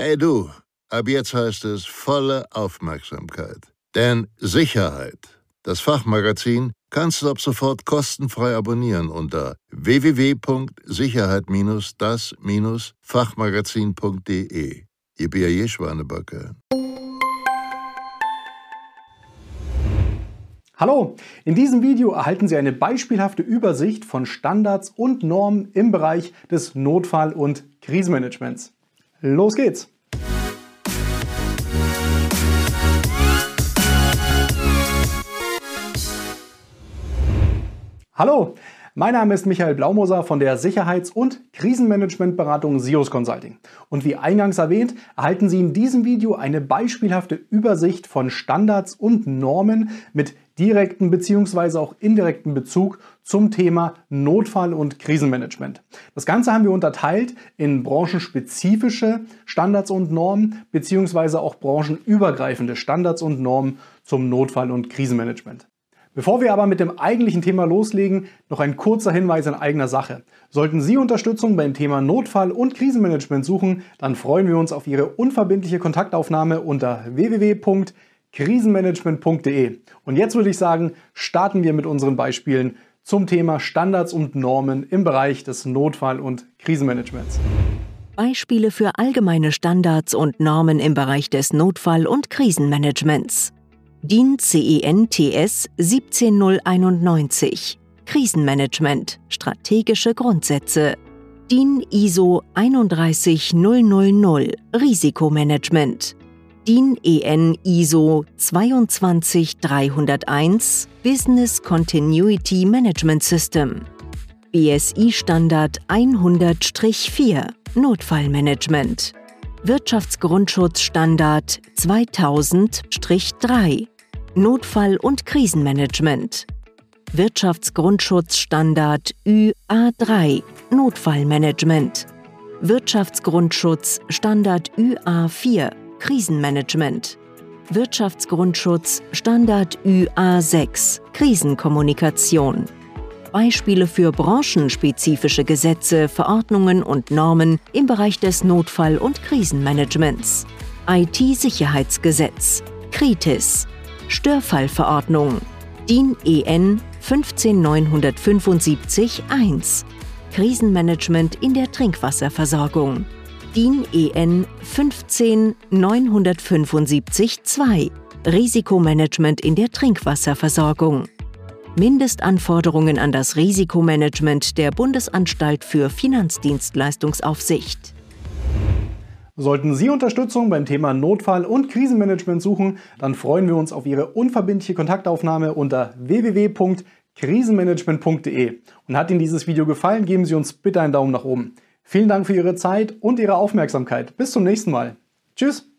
Hey du, ab jetzt heißt es volle Aufmerksamkeit. Denn Sicherheit, das Fachmagazin, kannst du ab sofort kostenfrei abonnieren unter www.sicherheit-das-fachmagazin.de. Ihr B.A.J. Schwanebacke. Hallo, in diesem Video erhalten Sie eine beispielhafte Übersicht von Standards und Normen im Bereich des Notfall- und Krisenmanagements. Los geht's! Hallo, mein Name ist Michael Blaumoser von der Sicherheits- und Krisenmanagementberatung SIOS Consulting. Und wie eingangs erwähnt, erhalten Sie in diesem Video eine beispielhafte Übersicht von Standards und Normen mit direkten bzw. auch indirekten Bezug zum Thema Notfall- und Krisenmanagement. Das Ganze haben wir unterteilt in branchenspezifische Standards und Normen bzw. auch branchenübergreifende Standards und Normen zum Notfall- und Krisenmanagement. Bevor wir aber mit dem eigentlichen Thema loslegen, noch ein kurzer Hinweis in eigener Sache. Sollten Sie Unterstützung beim Thema Notfall- und Krisenmanagement suchen, dann freuen wir uns auf Ihre unverbindliche Kontaktaufnahme unter www.krisenmanagement.de. Und jetzt würde ich sagen, starten wir mit unseren Beispielen zum Thema Standards und Normen im Bereich des Notfall- und Krisenmanagements. Beispiele für allgemeine Standards und Normen im Bereich des Notfall- und Krisenmanagements. DIN CENTS 17091 Krisenmanagement. Strategische Grundsätze. DIN ISO 31000 Risikomanagement DIN EN ISO 22301 Business Continuity Management System. BSI Standard 100-4 Notfallmanagement. Wirtschaftsgrundschutzstandard 2000-3 Notfall- und Krisenmanagement. Wirtschaftsgrundschutzstandard UA3 Notfallmanagement. Wirtschaftsgrundschutz Standard UA4 Krisenmanagement. Wirtschaftsgrundschutz Standard UA6 Krisenkommunikation. Beispiele für branchenspezifische Gesetze, Verordnungen und Normen im Bereich des Notfall- und Krisenmanagements. IT-Sicherheitsgesetz, KRITIS, Störfallverordnung, DIN EN 15975-1, Krisenmanagement in der Trinkwasserversorgung, DIN EN 15975-2, Risikomanagement in der Trinkwasserversorgung. Mindestanforderungen an das Risikomanagement der Bundesanstalt für Finanzdienstleistungsaufsicht. Sollten Sie Unterstützung beim Thema Notfall- und Krisenmanagement suchen, dann freuen wir uns auf Ihre unverbindliche Kontaktaufnahme unter www.krisenmanagement.de. Und hat Ihnen dieses Video gefallen, geben Sie uns bitte einen Daumen nach oben. Vielen Dank für Ihre Zeit und Ihre Aufmerksamkeit. Bis zum nächsten Mal. Tschüss!